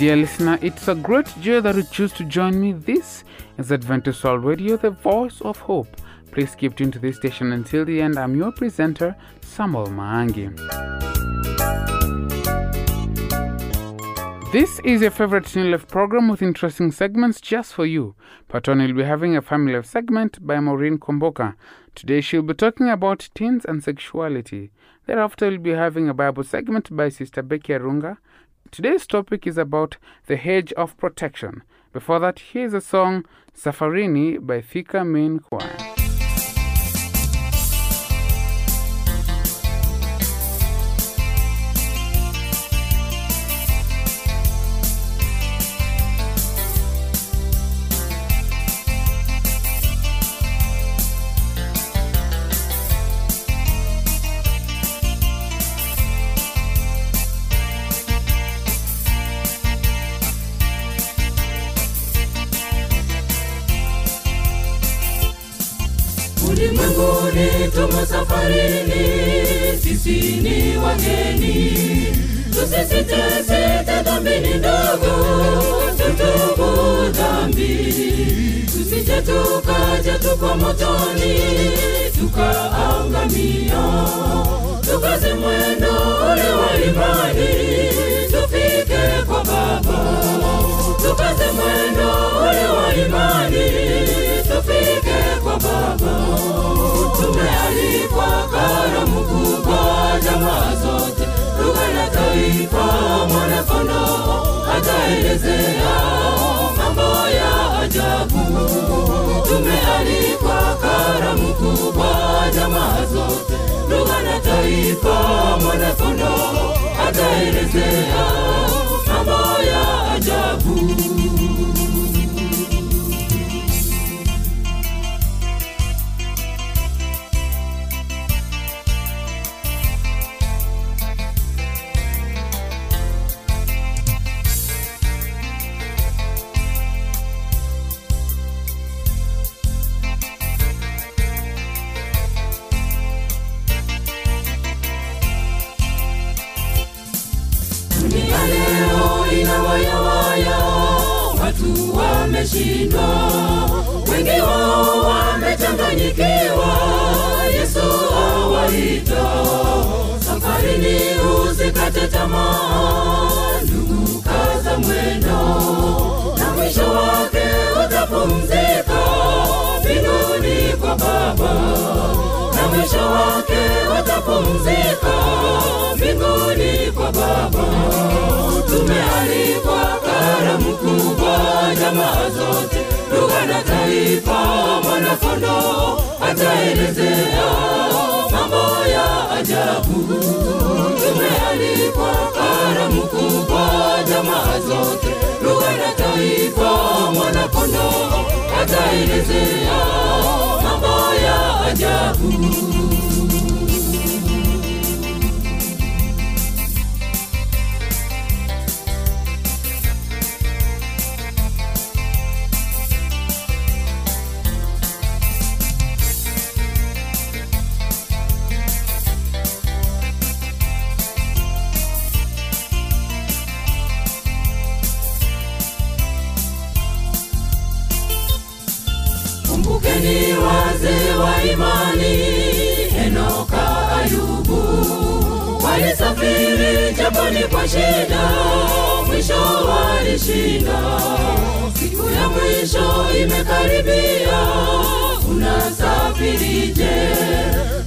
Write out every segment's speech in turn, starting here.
Dear listener, it's a great joy that you choose to join me. This is Adventist World Radio, the voice of hope. Please keep tuned to this station until the end. I'm your presenter, Samuel Maangi. This is your favorite New Life program with interesting segments just for you. Part one will be having a family life segment by Maureen Kwamboka. Today she'll be talking about teens and sexuality. Thereafter, we'll be having a Bible segment by Sister Becky Arunga. Today's topic is about the hedge of protection. Before that, here's a song Safarini by Thika Main Choir. Tumo safarini, sisi ni wageni. Tusisitesite dhambini ndogo, tutubu dhambi. Tusije tukaja tuko motoni, tukaangamia. Tukaze mwendo ule wa imani, tufike kwa Baba. Tukaze mwendo ule wa imani, Baba. Tumealikwa karamu kubwa, jamaa zote, lugha na taifa, mwanakondoo ataelezea mambo ya ajabu. Tumealikwa karamu kubwa, jamaa zote, lugha na taifa, mwanakondoo ataelezea tamaa, ndugu, kaza mwendo, na mwisho wake utapumzika mbinguni kwa Baba, na mwisho wake utapumzika mbinguni kwa Baba. Tumealikwa karamu kubwa, jamaa zote, lugha na taifa, mwanakondoo ataelezea ajabu. Tumealikwa karamu kubwa, jamaa zote, lugha na taifa, mwanakondoo ataelezea mambo ya ajabu. Japoni kwa shida, mwisho walishinda. Siku ya mwisho imekaribia, unasafirije?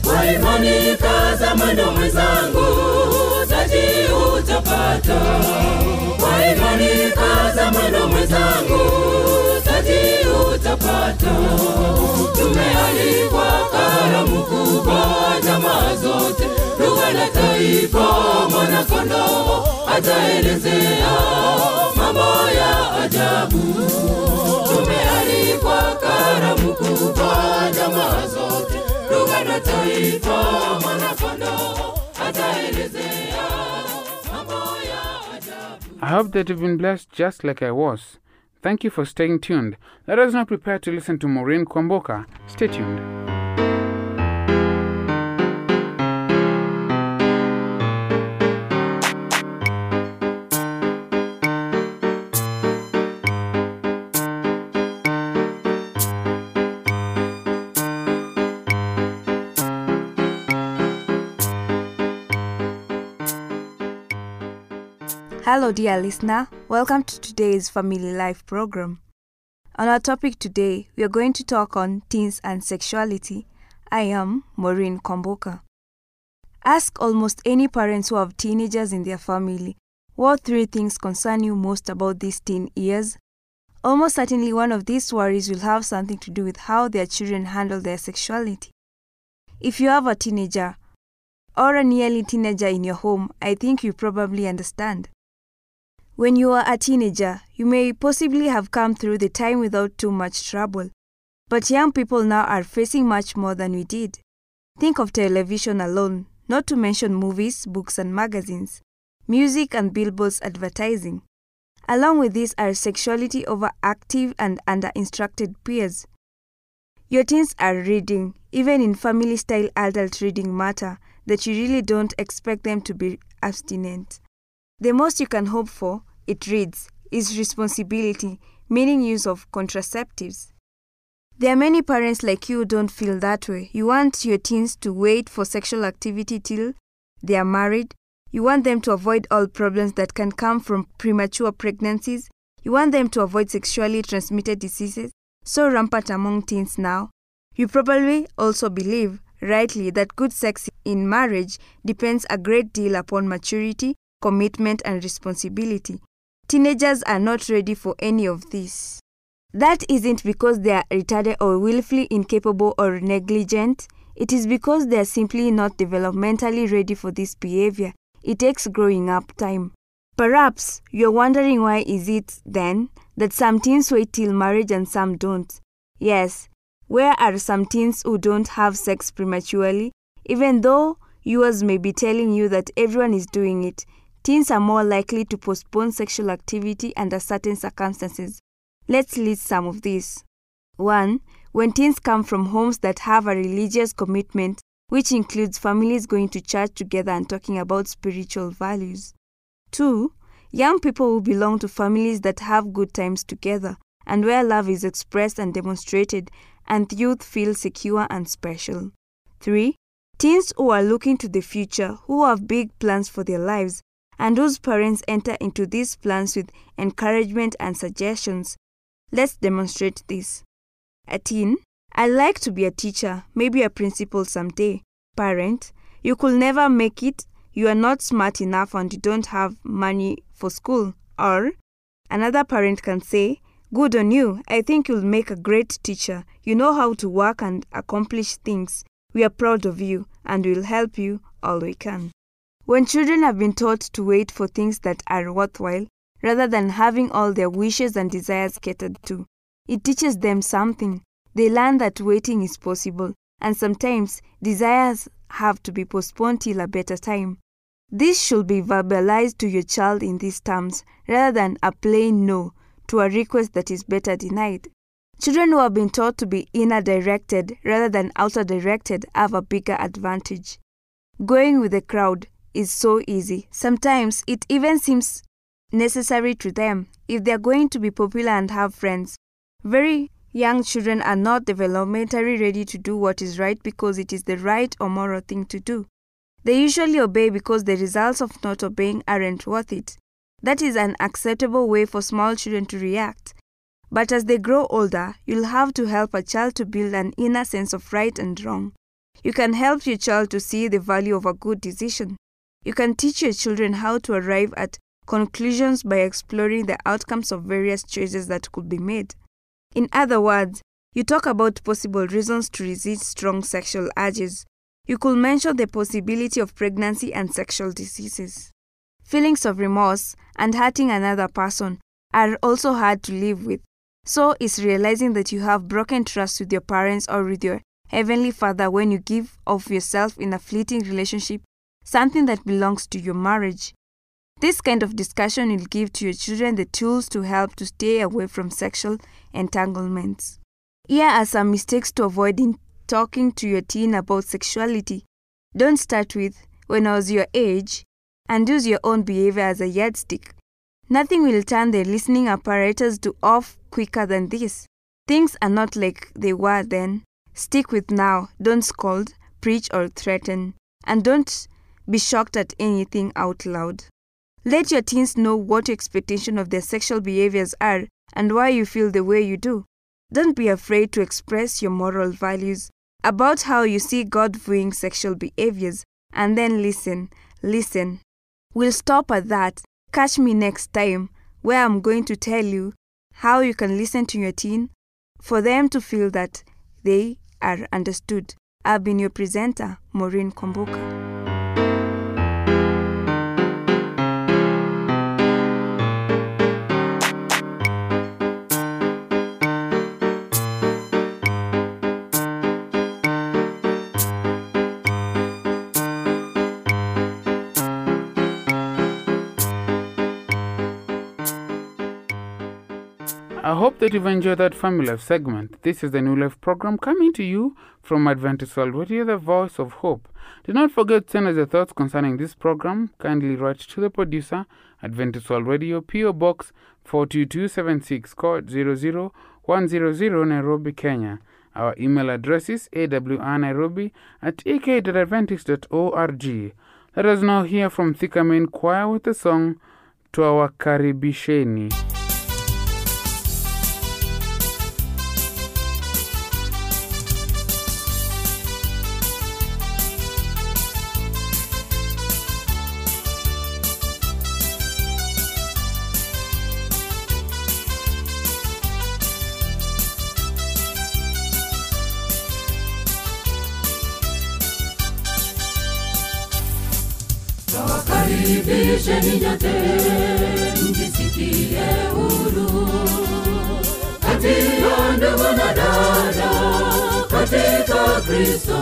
Kwa imani kaza mwendo mwenzangu, taji utapata. Kwa imani kaza mwendo mwenzangu, taji utapata. Tumealikwa karamu kubwa, jamaa zote, lugha na taifa, mwanakondoo ataelezea mambo ya ajabu. Tumealikwa karamu kubwa, jamaa zote, tuwe na taifa, mwanakondoo ataelezea mambo ya ajabu. I hope that you've been blessed just like I was. Thank you for staying tuned. Let us now prepare to listen to Maureen Kwamboka. Stay tuned. Hello, dear listener. Welcome to today's Family Life program. On our topic today, we are going to talk on teens and sexuality. I am Maureen Kwamboka. Ask almost any parents who have teenagers in their family what three things concern you most about these teen years. Almost certainly, one of these worries will have something to do with how their children handle their sexuality. If you have a teenager or a nearly teenager in your home, I think you probably understand. When you are a teenager, you may possibly have come through the time without too much trouble. But young people now are facing much more than we did. Think of television alone, not to mention movies, books, and magazines, music, and billboards advertising. Along with this are sexuality overactive and under instructed peers. Your teens are reading, even in family style adult reading matter, that you really don't expect them to be abstinent. The most you can hope for, it reads, is responsibility, meaning use of contraceptives. There are many parents like you who don't feel that way. You want your teens to wait for sexual activity till they are married. You want them to avoid all problems that can come from premature pregnancies. You want them to avoid sexually transmitted diseases so rampant among teens now. You probably also believe, rightly, that good sex in marriage depends a great deal upon maturity, commitment, and responsibility. Teenagers are not ready for any of this. That isn't because they are retarded or willfully incapable or negligent. It is because they are simply not developmentally ready for this behavior. It takes growing up time. Perhaps you're wondering why is it then that some teens wait till marriage and some don't. Yes, where are some teens who don't have sex prematurely? Even though yours may be telling you that everyone is doing it, teens are more likely to postpone sexual activity under certain circumstances. Let's list some of these. 1. When teens come from homes that have a religious commitment, which includes families going to church together and talking about spiritual values. 2. Young people who belong to families that have good times together and where love is expressed and demonstrated and youth feel secure and special. 3. Teens who are looking to the future, who have big plans for their lives, and whose parents enter into these plans with encouragement and suggestions. Let's demonstrate this. A teen, I'd like to be a teacher, maybe a principal someday. Parent, you could never make it, you are not smart enough and you don't have money for school. Or another parent can say, Good on you, I think you'll make a great teacher. You know how to work and accomplish things. We are proud of you and we'll help you all we can. When children have been taught to wait for things that are worthwhile, rather than having all their wishes and desires catered to, it teaches them something. They learn that waiting is possible, and sometimes desires have to be postponed till a better time. This should be verbalized to your child in these terms, rather than a plain no to a request that is better denied. Children who have been taught to be inner directed rather than outer directed have a bigger advantage. Going with the crowd is so easy. Sometimes it even seems necessary to them if they are going to be popular and have friends. Very young children are not developmentally ready to do what is right because it is the right or moral thing to do. They usually obey because the results of not obeying aren't worth it. That is an acceptable way for small children to react. But as they grow older, you'll have to help a child to build an inner sense of right and wrong. You can help your child to see the value of a good decision. You can teach your children how to arrive at conclusions by exploring the outcomes of various choices that could be made. In other words, you talk about possible reasons to resist strong sexual urges. You could mention the possibility of pregnancy and sexual diseases. Feelings of remorse and hurting another person are also hard to live with. So is realizing that you have broken trust with your parents or with your Heavenly Father when you give of yourself in a fleeting relationship, something that belongs to your marriage. This kind of discussion will give to your children the tools to help to stay away from sexual entanglements. Here are some mistakes to avoid in talking to your teen about sexuality. Don't start with, when I was your age, and use your own behavior as a yardstick. Nothing will turn the listening apparatus to off quicker than this. Things are not like they were then. Stick with now. Don't scold, preach, or threaten. And don't be shocked at anything out loud. Let your teens know what your expectation of their sexual behaviors are and why you feel the way you do. Don't be afraid to express your moral values about how you see God viewing sexual behaviors and then listen, listen. We'll stop at that. Catch me next time where I'm going to tell you how you can listen to your teen for them to feel that they are understood. I've been your presenter, Maureen Kwamboka. I hope that you've enjoyed that Family Life segment. This is the New Life program coming to you from Adventist World Radio, the voice of hope. Do not forget to send us your thoughts concerning this program. Kindly write to the producer, Adventist World Radio, PO Box 42276, code 00100, Nairobi, Kenya. Our email address is awrnairobi at ek.adventist.org. Let us now hear from Thika Main Choir with the song Twawakaribisheni. Kristo,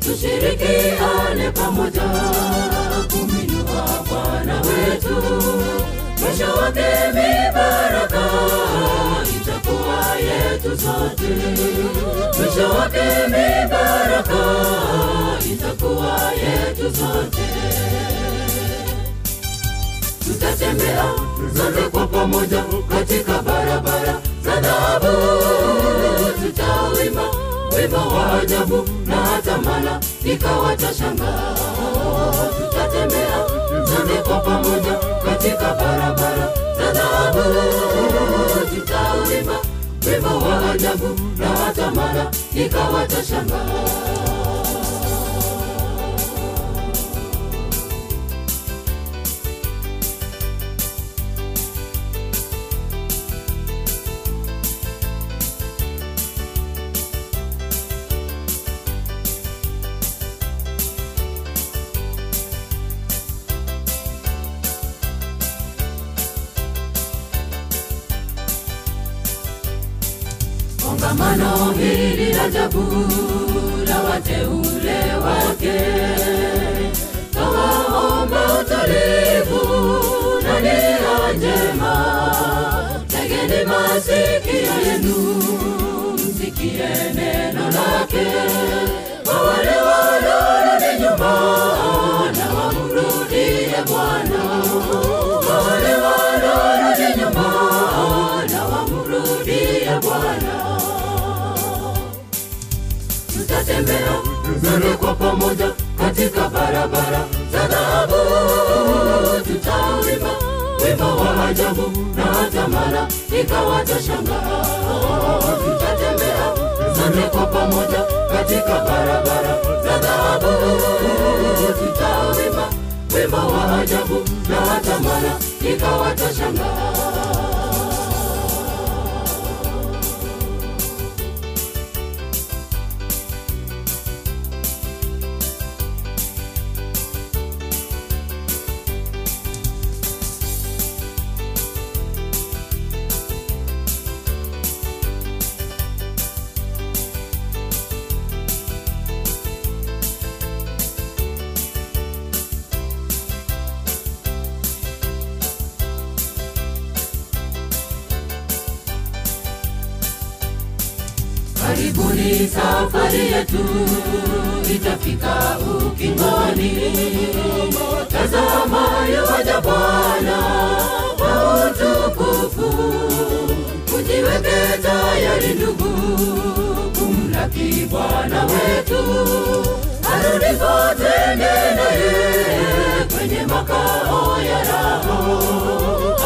tushirikiane pamoja kumwinua Bwana wetu. Mwisho wake mibaraka itakuwa yetu sote, mwisho wake mibaraka itakuwa yetu sote. Tutatembea sote kwa pamoja katika barabara za dhahabu, tutawimba wimbo wa ajabu na hata mala ikawa shanga Tutatembea zote kwa pamoja katika barabara za dhahabu, tutaulima wema wa ajabu na hata mala ikawa kongamano hili la ajabu la wateule wake. Tawaomba utulivu na nia njema. Tegeni masikio yenu msikie neno lake zote kwa pamoja katika barabara za dhahabu, tutawimba wimbo wa ajabu na hata mara. Tutatembea kwa pamoja katika barabara za dhahabu, tutawimba wimbo wa ajabu na hata mara. ukingoni, tazama yawaja Bwana kwa utukufu. Ujiweke tayari ndugu, kumlaki Bwana wetu, arudiko twende naye kwenye makao ya raha,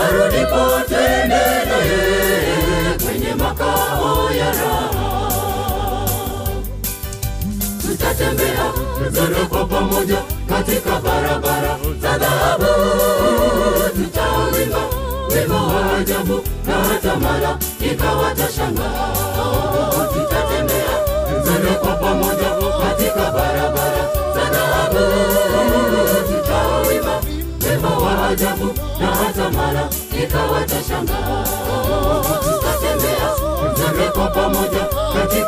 arudiko twende naye kwenye makao ya raha. Tutatembea zote kwa pamoja katika barabara. Za dhahabu tutawimba wimbo wa ajabu na hata mala watashangaa tutatembea zote kwa pamoja katika barabara. Za dhahabu tutawimba wimbo wa ajabu na hata malaika watashangaa tutatembea zote kwa pamoja katika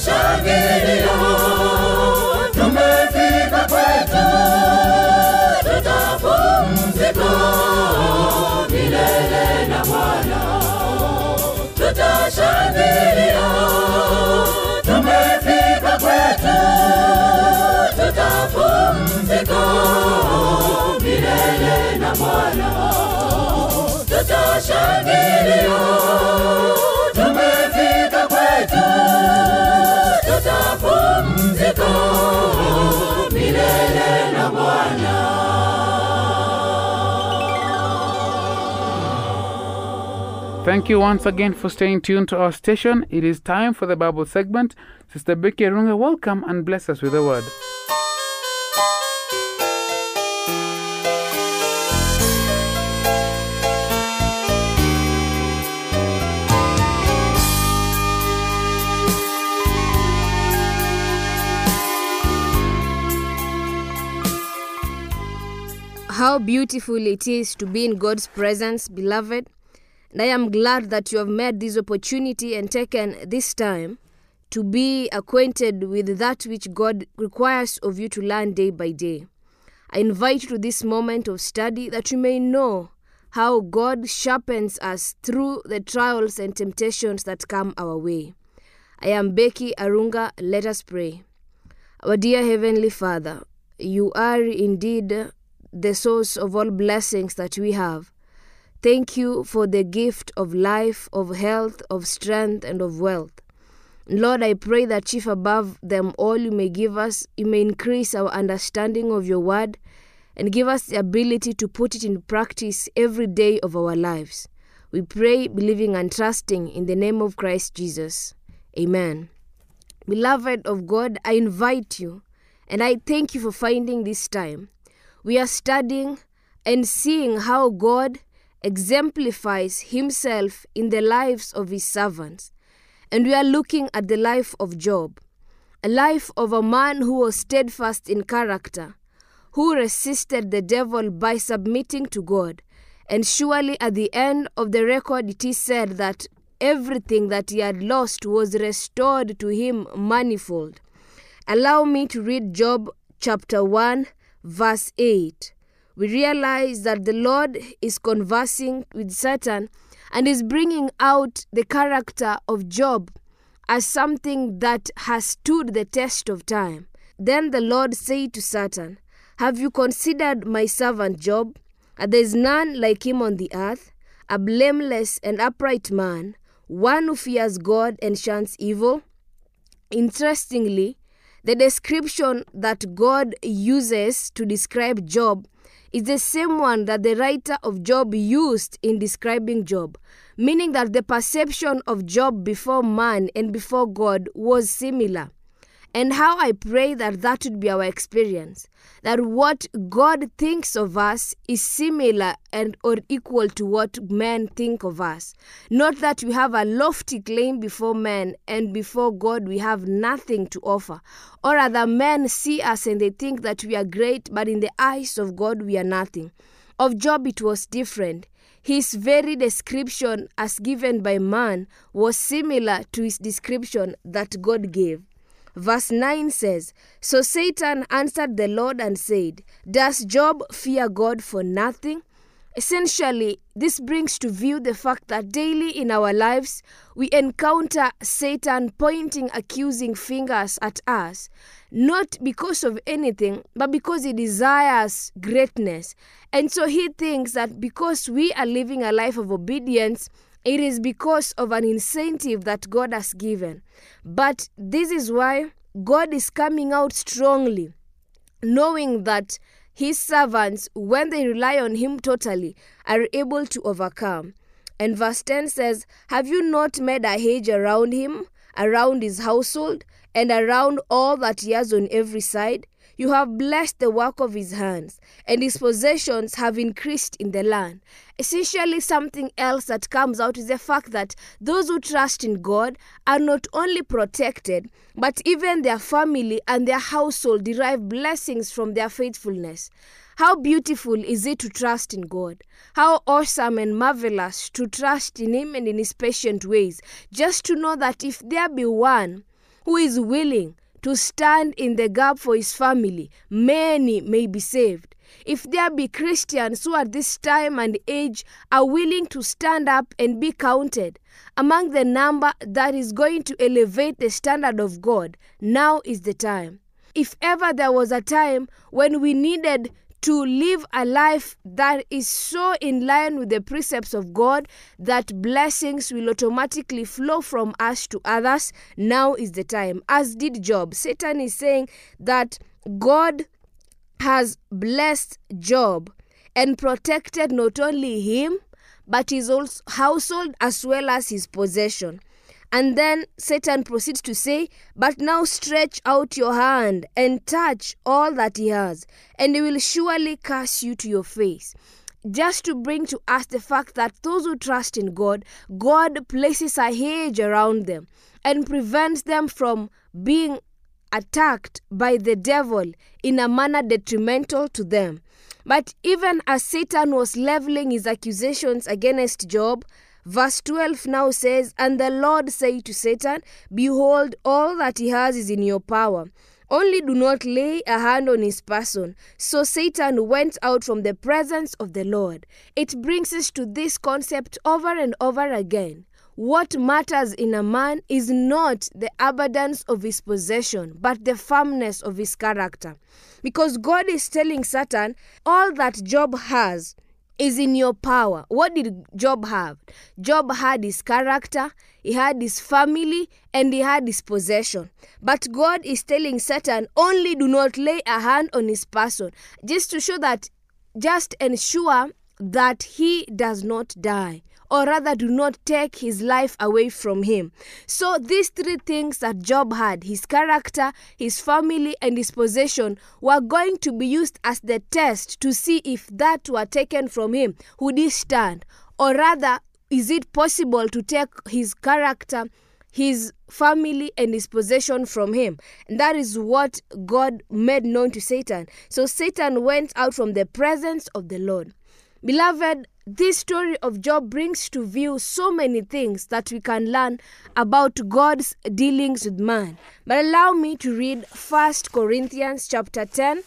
tutashangilia tumefika kwetu tutapumzika. Milele na bwana tutashangilia tumefika kwetu tutapumzika. Milele na bwana tutashangilia tutapumzika milele na bwana Thank you once again for staying tuned to our station. It is time for the Bible segment. Sister Becky Runga, welcome and bless us with a word. How beautiful it is to be in God's presence, beloved. And I am glad that you have made this opportunity and taken this time to be acquainted with that which God requires of you to learn day by day. I invite you to this moment of study that you may know how God sharpens us through the trials and temptations that come our way. I am Becky Arunga. Let us pray. Our dear Heavenly Father, you are indeed the source of all blessings that we have. Thank you for the gift of life, of health, of strength, and of wealth. Lord, I pray that, Chief, above them all, you may give us, you may increase our understanding of your word and give us the ability to put it in practice every day of our lives. We pray, believing and trusting in the name of Christ Jesus. Amen. Beloved of God, I invite you and I thank you for finding this time. We are studying and seeing how God exemplifies himself in the lives of his servants. And we are looking at the life of Job, a life of a man who was steadfast in character, who resisted the devil by submitting to God. And surely at the end of the record, it is said that everything that he had lost was restored to him manifold. Allow me to read Job chapter 1, verse 8. We realize that the Lord is conversing with Satan and is bringing out the character of Job as something that has stood the test of time. Then the Lord said to Satan, Have you considered my servant Job? There is none like him on the earth, a blameless and upright man, one who fears God and shuns evil. Interestingly, the description that God uses to describe Job is the same one that the writer of Job used in describing Job, meaning that the perception of Job before man and before God was similar. And how I pray that that would be our experience. That what God thinks of us is similar and or equal to what men think of us. Not that we have a lofty claim before men and before God we have nothing to offer. Or other men see us and they think that we are great, but in the eyes of God we are nothing. Of Job it was different. His very description as given by man was similar to his description that God gave. Verse 9 says, So Satan answered the Lord and said, Does Job fear God for nothing? Essentially, this brings to view the fact that daily in our lives we encounter Satan pointing accusing fingers at us, not because of anything, but because he desires greatness. And so he thinks that because we are living a life of obedience, it is because of an incentive that God has given. But this is why God is coming out strongly, knowing that his servants, when they rely on him totally, are able to overcome. And verse 10 says, Have you not made a hedge around him, around his household, and around all that he has on every side? You have blessed the work of his hands, and his possessions have increased in the land. Essentially, something else that comes out is the fact that those who trust in God are not only protected, but even their family and their household derive blessings from their faithfulness. How beautiful is it to trust in God? How awesome and marvelous to trust in Him and in His patient ways. Just to know that if there be one who is willing to stand in the gap for his family, many may be saved. If there be Christians who at this time and age are willing to stand up and be counted among the number that is going to elevate the standard of God, now is the time. If ever there was a time when we needed to live a life that is so in line with the precepts of God that blessings will automatically flow from us to others, now is the time. As did Job. Satan is saying that God has blessed Job and protected not only him, but his household as well as his possession. And then Satan proceeds to say, But now stretch out your hand and touch all that he has, and he will surely curse you to your face. Just to bring to us the fact that those who trust in God, God places a hedge around them and prevents them from being attacked by the devil in a manner detrimental to them. But even as Satan was leveling his accusations against Job, Verse 12 now says, And the Lord said to Satan, Behold, all that he has is in your power. Only do not lay a hand on his person. So Satan went out from the presence of the Lord. It brings us to this concept over and over again. What matters in a man is not the abundance of his possession, but the firmness of his character. Because God is telling Satan, all that Job has is in your power. What did Job have? Job had his character, he had his family, and he had his possession. But God is telling Satan, only do not lay a hand on his person, just to show that, just ensure that he does not die or rather do not take his life away from him. So, these three things that Job had his character, his family, and his possession were going to be used as the test to see if that were taken from him, would he stand? Or rather, is it possible to take his character? his family and his possession from him. And that is what God made known to Satan. So Satan went out from the presence of the Lord. Beloved, this story of Job brings to view so many things that we can learn about God's dealings with man. But allow me to read 1 Corinthians chapter 10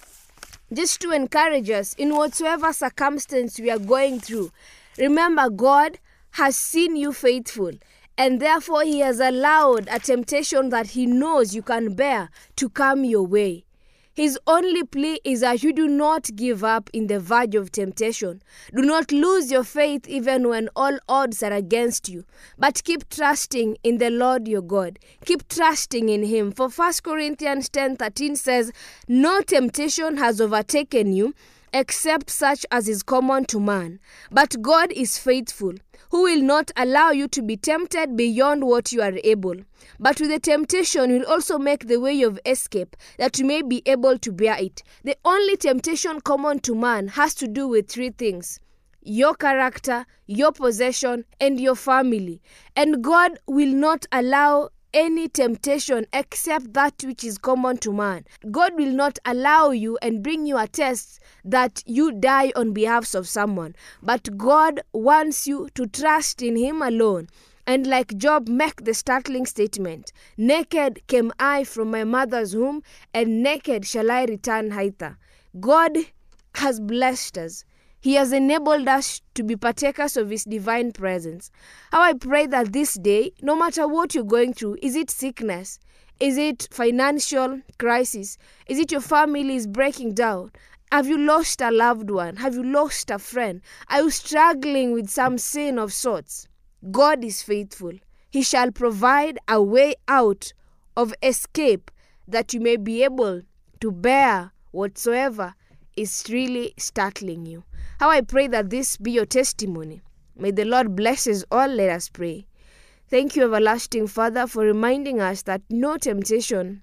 just to encourage us in whatsoever circumstance we are going through. Remember, God has seen you faithful, and therefore He has allowed a temptation that He knows you can bear to come your way. His only plea is that you do not give up in the verge of temptation. Do not lose your faith even when all odds are against you, but keep trusting in the Lord your God. Keep trusting in him. For 1 Corinthians 10:13 says, "No temptation has overtaken you except such as is common to man. But God is faithful, who will not allow you to be tempted beyond what you are able. But with the temptation will also make the way of escape, that you may be able to bear it. The only temptation common to man has to do with three things your character, your possession, and your family. And God will not allow any temptation except that which is common to man. God will not allow you and bring you a test that you die on behalf of someone. But God wants you to trust in Him alone. And like Job, make the startling statement Naked came I from my mother's womb, and naked shall I return hither. God has blessed us. He has enabled us to be partakers of His divine presence. How I pray that this day, no matter what you're going through, is it sickness? Is it financial crisis? Is it your family is breaking down? Have you lost a loved one? Have you lost a friend? Are you struggling with some sin of sorts? God is faithful. He shall provide a way out of escape that you may be able to bear whatsoever is really startling you. How I pray that this be your testimony. May the Lord bless us all. Let us pray. Thank you, everlasting Father, for reminding us that no temptation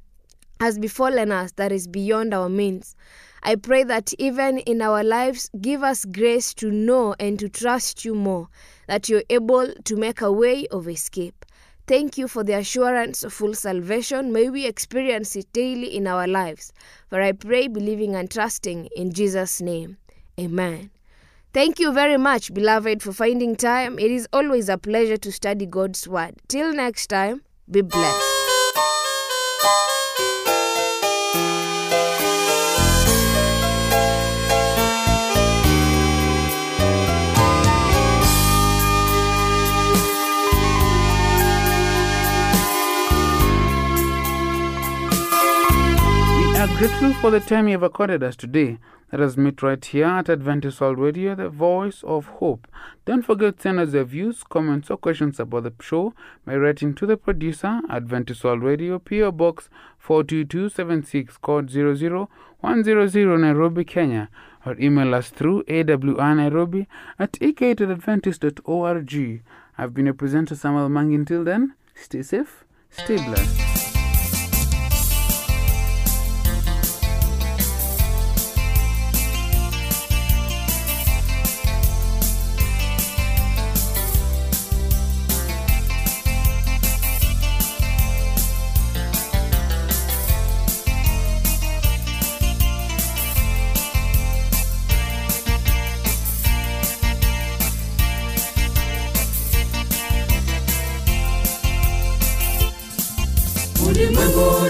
has befallen us that is beyond our means. I pray that even in our lives, give us grace to know and to trust you more, that you're able to make a way of escape. Thank you for the assurance of full salvation. May we experience it daily in our lives. For I pray, believing and trusting in Jesus' name. Amen. Thank you very much, beloved, for finding time. It is always a pleasure to study God's Word. Till next time, be blessed. Grateful for the time you have accorded us today. Let us meet right here at Adventist World Radio, the voice of hope. Don't forget to send us your views, comments, or questions about the show by writing to the producer, Adventist World Radio, PO Box 42276, code 00100, Nairobi, Kenya, or email us through awnairobi at ek.adventist.org. I've been your presenter, Samuel Mangi. Until then, stay safe, stay blessed.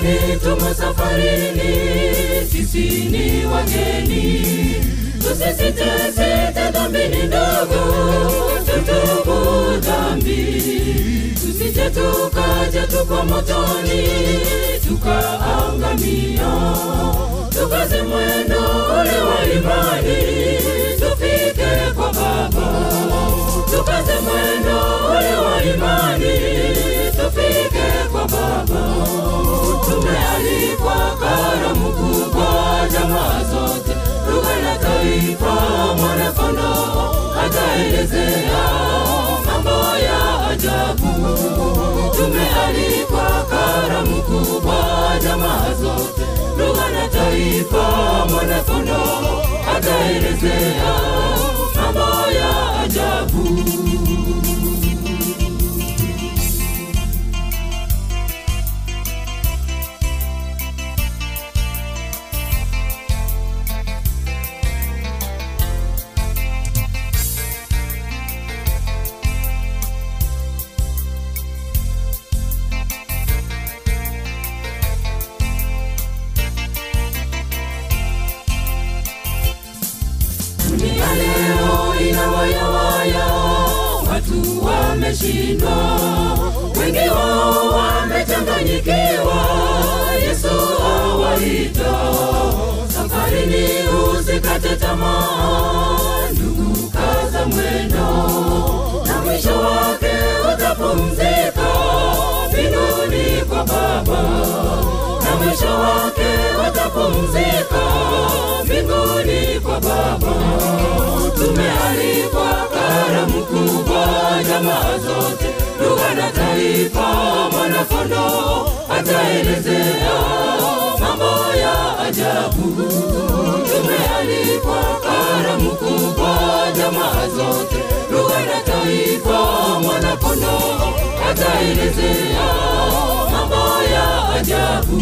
Ulimwenguni tumo safarini sisi ni wageni. Tusisitesete dhambini ndogo tutubu dhambi. Tusije tukaja tuko motoni tukaangamia. Tukaze mwendo ule wa imani tufike kwa baba. Tukaze mwendo ule wa imani tufike baba tumealikwa karamu kubwa jamaa zote. Lugha na taifa mwanakondoo ataelezea mambo ya ajabu. Tumealikwa karamu kubwa kupumzika mbinguni kwa Baba. Tumealikwa karamu kubwa, jamaa zote, lugha na taifa. Mwanakondoo ataelezea mambo ya ajabu. Tumealikwa karamu kubwa, jamaa zote, lugha na taifa. Mwanakondoo ataelezea mambo ya ajabu.